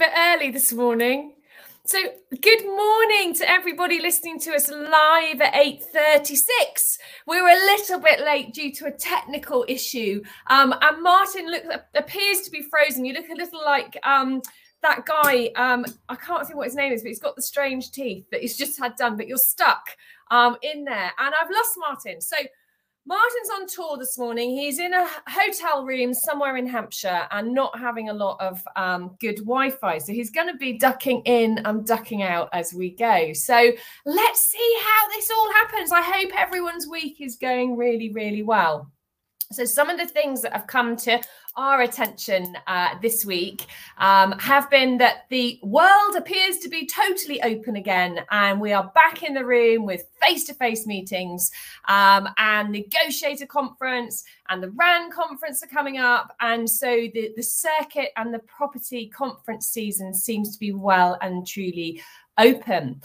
bit early this morning. So, good morning to everybody listening to us live at 8:36. We're a little bit late due to a technical issue. Um, and Martin look, appears to be frozen. You look a little like um, that guy. Um, I can't think what his name is, but he's got the strange teeth that he's just had done. But you're stuck um, in there, and I've lost Martin. So Martin's on tour this morning. He's in a hotel room somewhere in Hampshire and not having a lot of um, good Wi Fi. So he's going to be ducking in and ducking out as we go. So let's see how this all happens. I hope everyone's week is going really, really well. So, some of the things that have come to our attention uh, this week um, have been that the world appears to be totally open again, and we are back in the room with face to face meetings, um, and negotiator conference and the RAN conference are coming up. And so, the, the circuit and the property conference season seems to be well and truly open.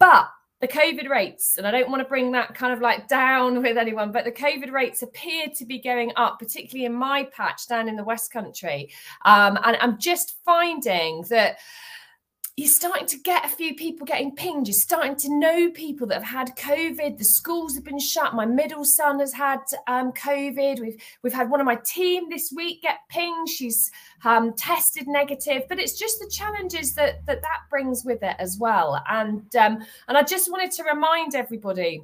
But the COVID rates, and I don't want to bring that kind of like down with anyone, but the COVID rates appear to be going up, particularly in my patch down in the West Country. Um, and I'm just finding that you're starting to get a few people getting pinged. You're starting to know people that have had COVID. The schools have been shut. My middle son has had um, COVID. We've we've had one of my team this week get pinged. She's um, tested negative. But it's just the challenges that that that brings with it as well. And um, and I just wanted to remind everybody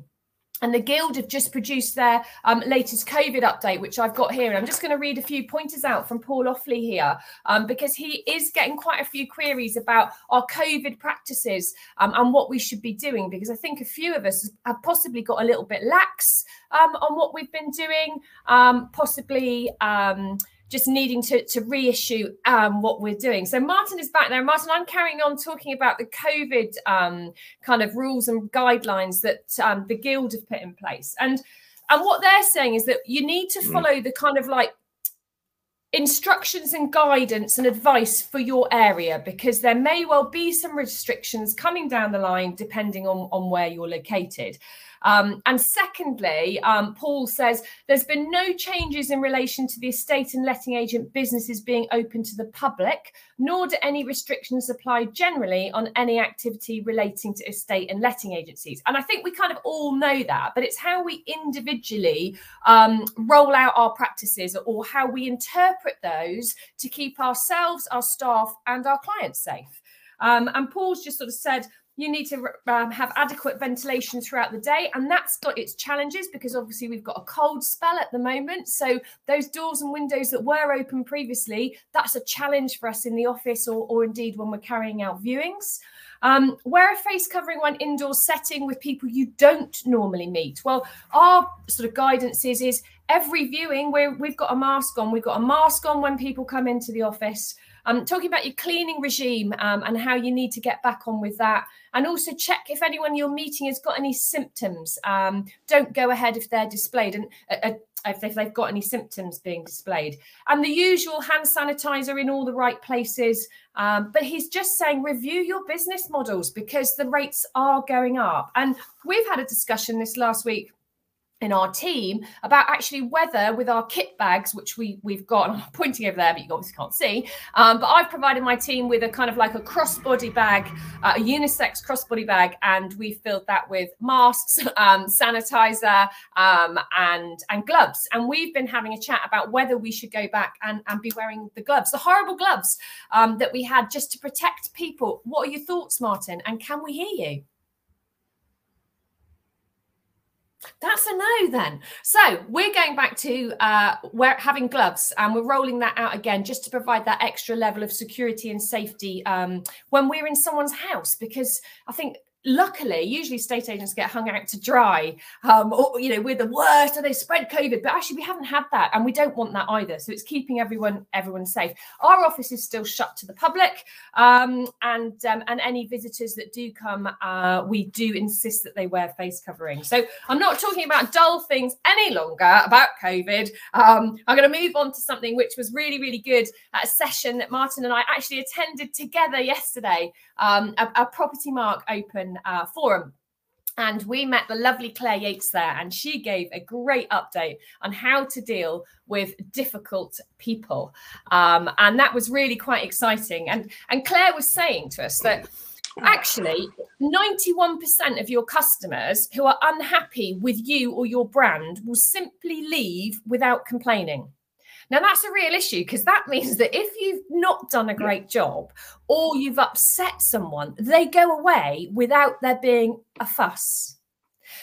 and the Guild have just produced their um, latest COVID update, which I've got here. And I'm just going to read a few pointers out from Paul Offley here, um, because he is getting quite a few queries about our COVID practices um, and what we should be doing. Because I think a few of us have possibly got a little bit lax um, on what we've been doing, um, possibly um, just needing to, to reissue um, what we're doing. So Martin is back there. Martin, I'm carrying on talking about the COVID um, kind of rules and guidelines that um, the Guild have put in place. And and what they're saying is that you need to mm. follow the kind of like instructions and guidance and advice for your area because there may well be some restrictions coming down the line depending on, on where you're located. Um, and secondly, um, Paul says there's been no changes in relation to the estate and letting agent businesses being open to the public, nor do any restrictions apply generally on any activity relating to estate and letting agencies. And I think we kind of all know that, but it's how we individually um, roll out our practices or how we interpret those to keep ourselves, our staff, and our clients safe. Um, and Paul's just sort of said, you need to um, have adequate ventilation throughout the day and that's got its challenges because obviously we've got a cold spell at the moment so those doors and windows that were open previously that's a challenge for us in the office or, or indeed when we're carrying out viewings um, wear a face covering when indoor setting with people you don't normally meet. Well, our sort of guidance is, is every viewing where we've got a mask on. We've got a mask on when people come into the office. Um, talking about your cleaning regime um, and how you need to get back on with that. And also check if anyone you're meeting has got any symptoms. Um, don't go ahead if they're displayed and uh, uh if they've got any symptoms being displayed. And the usual hand sanitizer in all the right places. Um, but he's just saying review your business models because the rates are going up. And we've had a discussion this last week in our team about actually whether with our kit bags which we we've got i'm pointing over there but you obviously can't see. Um, but i've provided my team with a kind of like a crossbody bag uh, a unisex crossbody bag and we filled that with masks um, sanitizer um, and and gloves. And we've been having a chat about whether we should go back and, and be wearing the gloves the horrible gloves um, that we had just to protect people. What are your thoughts martin? And can we hear you That's a no then. So we're going back to uh, we're having gloves and we're rolling that out again just to provide that extra level of security and safety um, when we're in someone's house because I think luckily, usually state agents get hung out to dry, um, or you know, we're the worst, or they spread COVID. But actually, we haven't had that, and we don't want that either. So it's keeping everyone everyone safe. Our office is still shut to the public, um, and um, and any visitors that do come, uh, we do insist that they wear face covering. So I'm not talking about dull things any longer about COVID. Um, I'm going to move on to something which was really really good at a session that Martin and I actually attended together yesterday, um, a, a Propertymark Open uh, Forum. and we met the lovely Claire Yates there, and she gave a great update on how to deal with difficult people. Um, and that was really quite exciting. And, and Claire was saying to us that actually 91% of your customers who are unhappy with you or your brand will simply leave without complaining. Now, that's a real issue because that means that if you've not done a great job or you've upset someone, they go away without there being a fuss.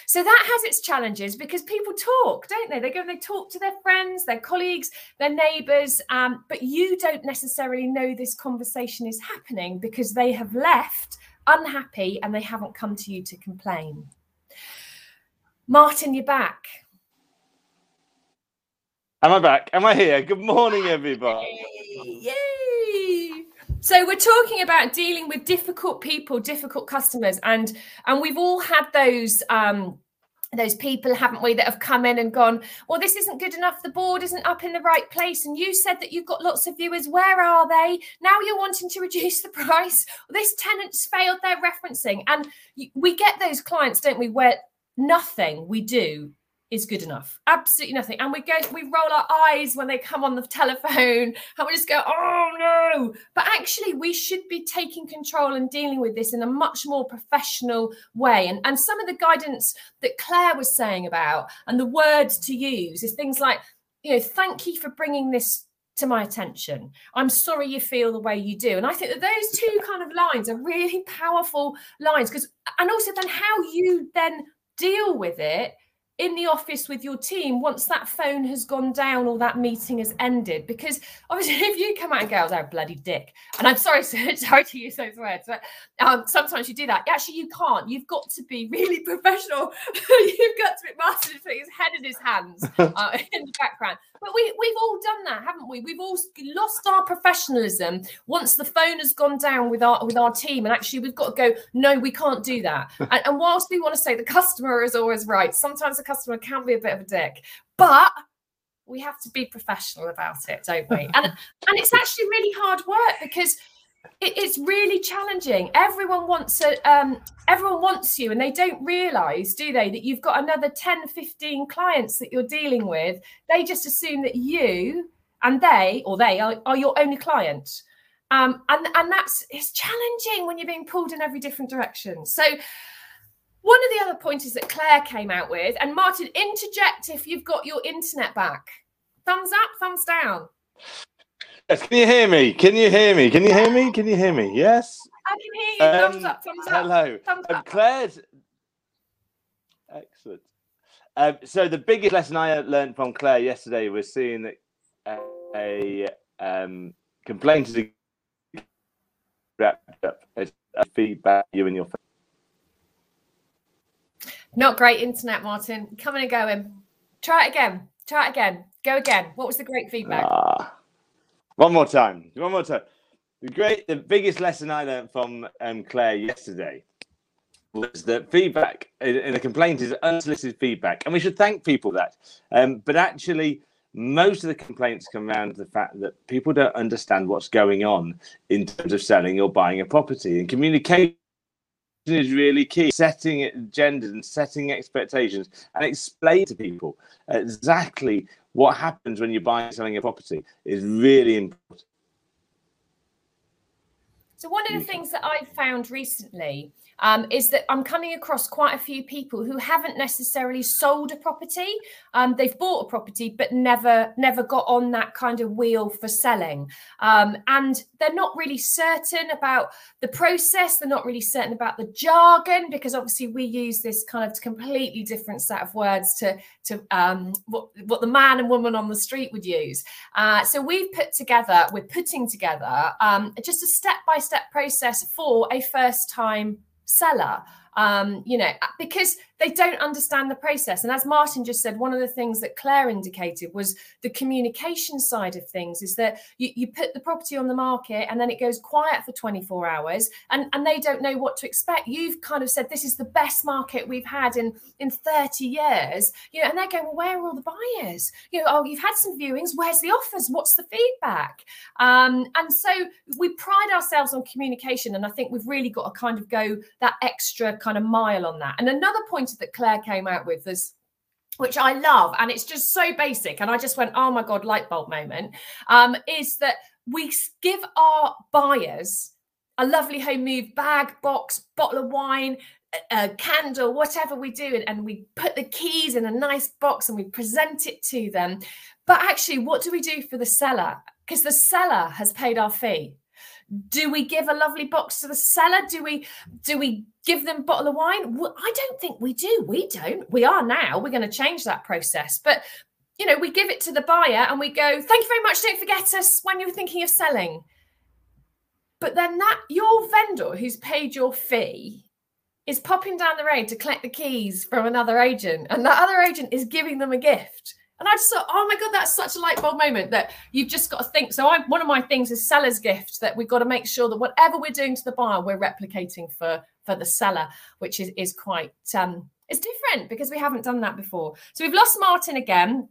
So that has its challenges because people talk, don't they? They go and they talk to their friends, their colleagues, their neighbours, um, but you don't necessarily know this conversation is happening because they have left unhappy and they haven't come to you to complain. Martin, you're back. Am I back? Am I here? Good morning, everybody. Yay! So we're talking about dealing with difficult people, difficult customers, and and we've all had those um, those people, haven't we, that have come in and gone, well, this isn't good enough. The board isn't up in the right place. And you said that you've got lots of viewers. Where are they? Now you're wanting to reduce the price. This tenant's failed their referencing. And we get those clients, don't we, where nothing we do is good enough. Absolutely nothing. And we go, we roll our eyes when they come on the telephone and we just go, oh no. But actually, we should be taking control and dealing with this in a much more professional way. And, and some of the guidance that Claire was saying about and the words to use is things like, you know, thank you for bringing this to my attention. I'm sorry you feel the way you do. And I think that those two kind of lines are really powerful lines because, and also then how you then deal with it in the office with your team once that phone has gone down or that meeting has ended. Because obviously, if you come out and go, "Oh, that bloody dick," and I'm sorry, sorry to use those words, but um, sometimes you do that. Actually, you can't. You've got to be really professional. You've got to be Martin to put his head in his hands uh, in the background. We we've all done that, haven't we? We've all lost our professionalism once the phone has gone down with our with our team, and actually we've got to go. No, we can't do that. and, and whilst we want to say the customer is always right, sometimes the customer can be a bit of a dick, but we have to be professional about it, don't we? And and it's actually really hard work because it, it's really challenging. Everyone wants a, um, everyone wants you, and they don't realize, do they, that you've got another 10, 15 clients that you're dealing with. They just assume that you and they or they are, are your only client. Um, and and that's it's challenging when you're being pulled in every different direction. So one of the other pointers that Claire came out with, and Martin, interject if you've got your internet back. Thumbs up, thumbs down. Yes, can you hear me? Can you hear me? Can you hear me? Can you hear me? Yes. I can hear you. Um, thumbs up, thumbs up. Hello. Thumbs um, up. Claire's excellent. Um, so the biggest lesson I learned from Claire yesterday was seeing that uh, a um, complaint is wrapped up as a feedback you and your Not great internet, Martin. Coming and going. Try it again. Try it again. Go again. What was the great feedback? Ah. One more time. One more time. The great, the biggest lesson I learned from um, Claire yesterday was that feedback in a complaint is unsolicited feedback, and we should thank people that. Um, but actually, most of the complaints come around the fact that people don't understand what's going on in terms of selling or buying a property, and communication is really key. Setting agendas and setting expectations, and explain to people exactly what happens when you're buying selling a property is really important. So one of the things that I've found recently um, is that I'm coming across quite a few people who haven't necessarily sold a property. Um, they've bought a property, but never never got on that kind of wheel for selling. Um, and they're not really certain about the process. They're not really certain about the jargon because obviously we use this kind of completely different set of words to to um, what what the man and woman on the street would use. Uh, so we've put together, we're putting together um, just a step by step process for a first time seller. Um, you know because they don't understand the process. And as Martin just said, one of the things that Claire indicated was the communication side of things is that you, you put the property on the market and then it goes quiet for 24 hours and, and they don't know what to expect. You've kind of said this is the best market we've had in, in 30 years, you know, and they're going, well, where are all the buyers? You know, oh, you've had some viewings, where's the offers? What's the feedback? Um, and so we pride ourselves on communication. And I think we've really got to kind of go that extra kind of mile on that. And another point that Claire came out with was which I love, and it's just so basic. And I just went, oh my God, light bulb moment, um, is that we give our buyers a lovely home move bag, box, bottle of wine, a, a candle, whatever we do, and we put the keys in a nice box and we present it to them. But actually, what do we do for the seller? Because the seller has paid our fee do we give a lovely box to the seller do we do we give them a bottle of wine? Well, i don't think we do. We don't. We are now. We're going to change that process. But you know we give it to the buyer and we go thank you very much. Don't forget us when you're thinking of selling. But then that your vendor who's paid your fee is popping down the road to collect the keys from another agent and that other agent is giving them a gift. And I just thought, oh my God, that's such a light bulb moment that you've just got to think. So I, one of my things is seller's gift that we've got to make sure that whatever we're doing to the buyer, we're replicating for, for the seller, which is, is quite, um, it's different because we haven't done that before. So we've lost Martin again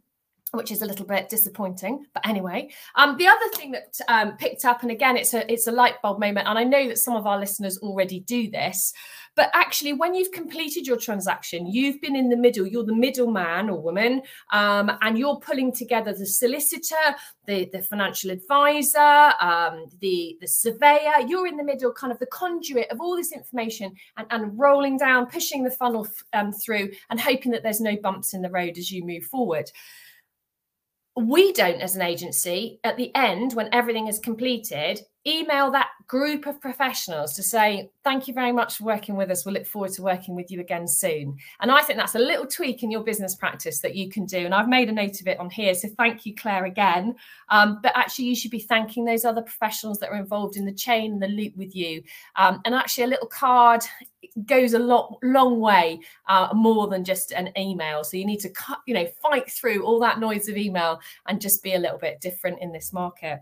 which is a little bit disappointing. But anyway, um, the other thing that um, picked up, and again, it's a it's a light bulb moment, and I know that some of our listeners already do this, but actually, when you've completed your transaction, you've been in the middle, you're the middleman or woman, um, and you're pulling together the solicitor, the, the financial advisor, um, the, the surveyor. You're in the middle, kind of the conduit of all this information and, and rolling down, pushing the funnel um, through, and hoping that there's no bumps in the road as you move forward we don't as an agency at the end when everything is completed email that group of professionals to say thank you very much for working with us. We'll look forward to working with you again soon. And i think that's a little tweak in your business practice that you can do and i've made a note of it on here so thank you claire again. Um, but actually you should be thanking those other professionals that are involved in the chain and the loop with you. Um, and actually a little card goes a lot long way uh, more than just an email. So you need to cut you know fight through all that noise of email and just be a little bit different in this market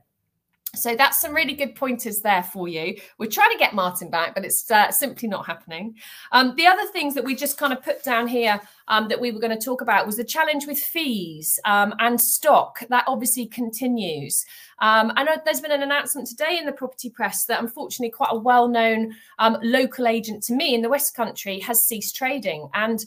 so that's some really good pointers there for you. We're trying to get Martin back, but it's uh, simply not happening. Um, the other things that we just kind of put down here um, that we were going to talk about was the challenge with fees um, and stock. That obviously continues. Um, I know there's been an announcement today in the property press that unfortunately quite a well-known um, local agent to me in the West Country has ceased trading. And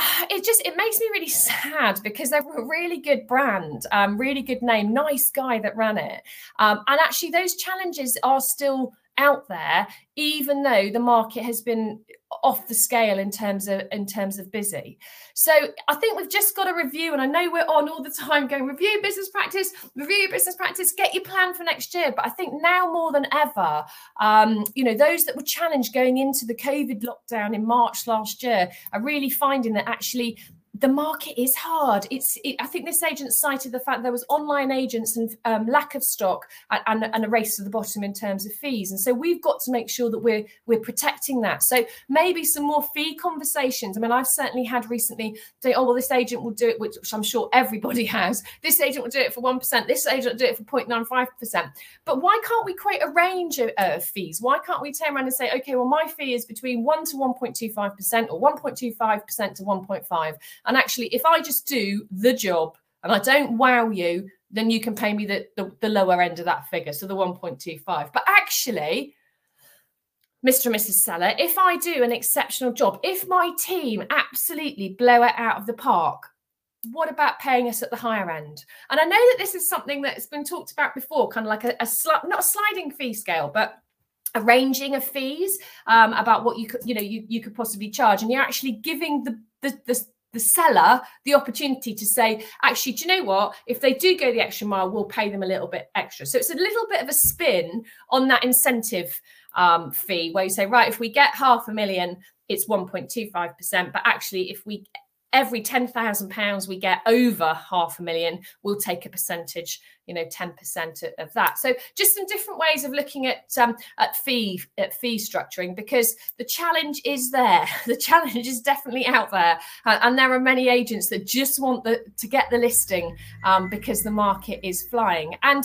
it just it makes me really sad because they're a really good brand um, really good name nice guy that ran it. Um, and actually those challenges are still out there even though the market has been off the scale in terms of in terms of busy. So i think we've just got to review and i know we're on all the time going review business practice review business practice get your plan for next year. But i think now more than ever um, you know those that were challenged going into the covid lockdown in march last year are really finding that actually the market is hard. It's. It, I think this agent cited the fact there was online agents and um, lack of stock and, and, and, a race to the bottom in terms of fees. And so we've got to make sure that we're we're protecting that. So maybe some more fee conversations. I mean, I've certainly had recently say, oh well, this agent will do it, which, which I'm sure everybody has. This agent will do it for one percent. This agent will do it for 0.95 percent. But why can't we create a range of uh, fees? Why can't we turn around and say, okay, well, my fee is between one to 1.25 percent or 1.25 percent to 1.5 and actually, if I just do the job and I don't wow you, then you can pay me the, the, the lower end of that figure, so the 1.25. But actually, Mr. and Mrs. Seller, if I do an exceptional job, if my team absolutely blow it out of the park, what about paying us at the higher end? And I know that this is something that's been talked about before, kind of like a, a not a sliding fee scale, but arranging of fees um, about what you could, you know, you, you could possibly charge, and you're actually giving the the, the the seller the opportunity to say, actually, do you know what? If they do go the extra mile, we'll pay them a little bit extra. So it's a little bit of a spin on that incentive um, fee where you say, right, if we get half a million, it's 1.25%. But actually, if we every £10,000 we get over half a million, we'll take a percentage, you know, 10% of that. So just some different ways of looking at um, at fee at fee structuring because the challenge is there. The challenge is definitely out there. And there are many agents that just want the, to get the listing um, because the market is flying. And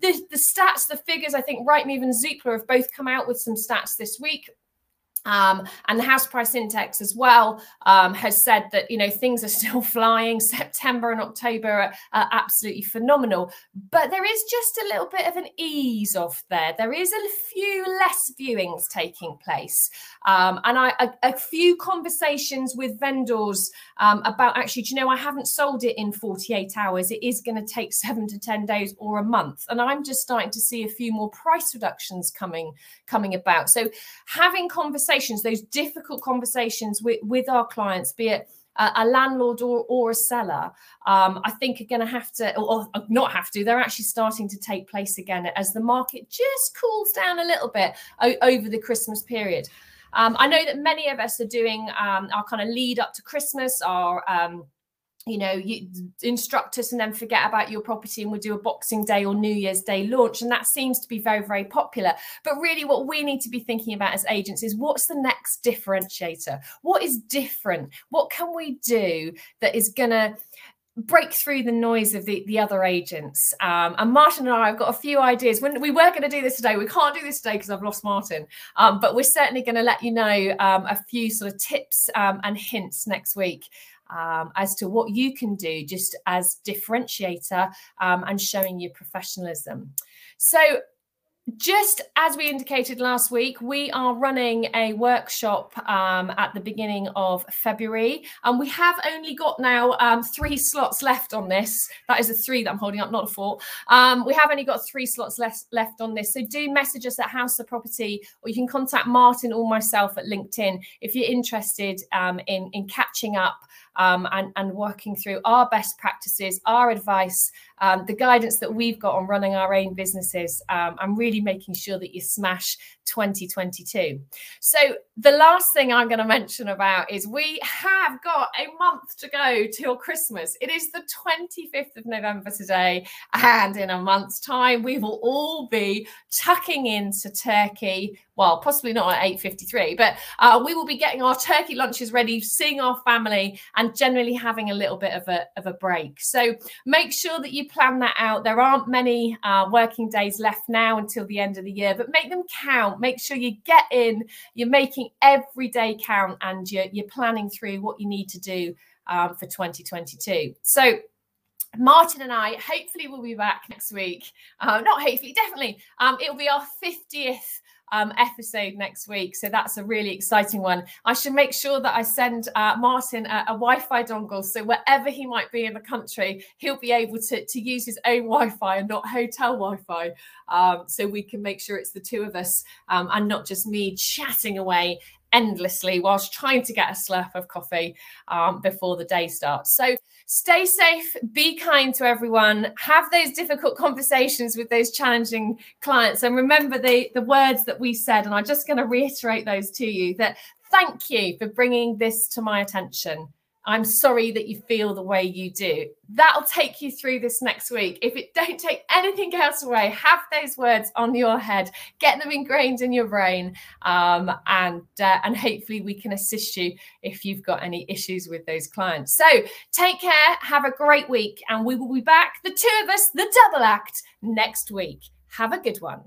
the, the stats, the figures, I think Rightmove and Zoopla have both come out with some stats this week um, and the house price index as well um, has said that you know things are still flying. September and October are, are, absolutely phenomenal, but there is just a little bit of an ease off there. There is a few less viewings taking place, um, and I, a, a, few conversations with vendors um, about actually, do you know, I haven't sold it in 48 hours. It is going to take seven to 10 days or a month, and I'm just starting to see a few more price reductions coming coming about. So having conversations conversations, those difficult conversations with, with our clients, be it a, landlord or, or a seller, um, I think are going to have to, or, or, not have to, they're actually starting to take place again as the market just cools down a little bit over the Christmas period. Um, I know that many of us are doing um, our kind of lead up to Christmas, our um, you know, you instruct us and then forget about your property and we'll do a Boxing Day or New Year's Day launch. And that seems to be very, very popular. But really, what we need to be thinking about as agents is what's the next differentiator? What is different? What can we do that is going to break through the noise of the, the other agents. Um, and Martin and I have got a few ideas. When we were going to do this today, we can't do this today because I've lost Martin. Um, but we're certainly going to let you know um, a few sort of tips um, and hints next week um, as to what you can do just as differentiator um, and showing your professionalism. So just as we indicated last week, we are running a workshop um, at the beginning of February, and we have only got now um, three slots left on this. That is a three that I'm holding up, not a four. Um, we have only got three slots left left on this, so do message us at House of Property, or you can contact Martin or myself at LinkedIn if you're interested um, in in catching up um, and, and working through our best practices, our advice, um, the guidance that we've got on running our own businesses, um, and really making sure that you smash 2022. So, the last thing I'm going to mention about is we have got a month to go till Christmas. It is the 25th of November today, and in a month's time, we will all be tucking into Turkey well, possibly not at 8.53, but uh, we will be getting our turkey lunches ready, seeing our family and generally having a little bit of a, of a break. So make sure that you plan that out. There aren't many uh, working days left now until the end of the year, but make them count. Make sure you get in, you're making every day count and you're, you're planning through what you need to do um, for 2022. So Martin and I hopefully will be back next week. Uh, not hopefully, definitely. Um, it'll be our 50th um, episode next week. So that's a really exciting one. I should make sure that I send uh, Martin a, a Wi Fi dongle. So wherever he might be in the country, he'll be able to, to use his own Wi Fi and not hotel Wi Fi. Um, so we can make sure it's the two of us um, and not just me chatting away endlessly whilst trying to get a slurp of coffee um, before the day starts. So stay safe, be kind to everyone, have those difficult conversations with those challenging clients, and remember the, the words that we said. And I'm just going to reiterate those to you that thank you for bringing this to my attention. I'm sorry that you feel the way you do. That'll take you through this next week. If it don't take anything else away, have those words on your head, get them ingrained in your brain, um, and uh, and hopefully we can assist you if you've got any issues with those clients. So take care, have a great week, and we will be back, the two of us, the double act, next week. Have a good one.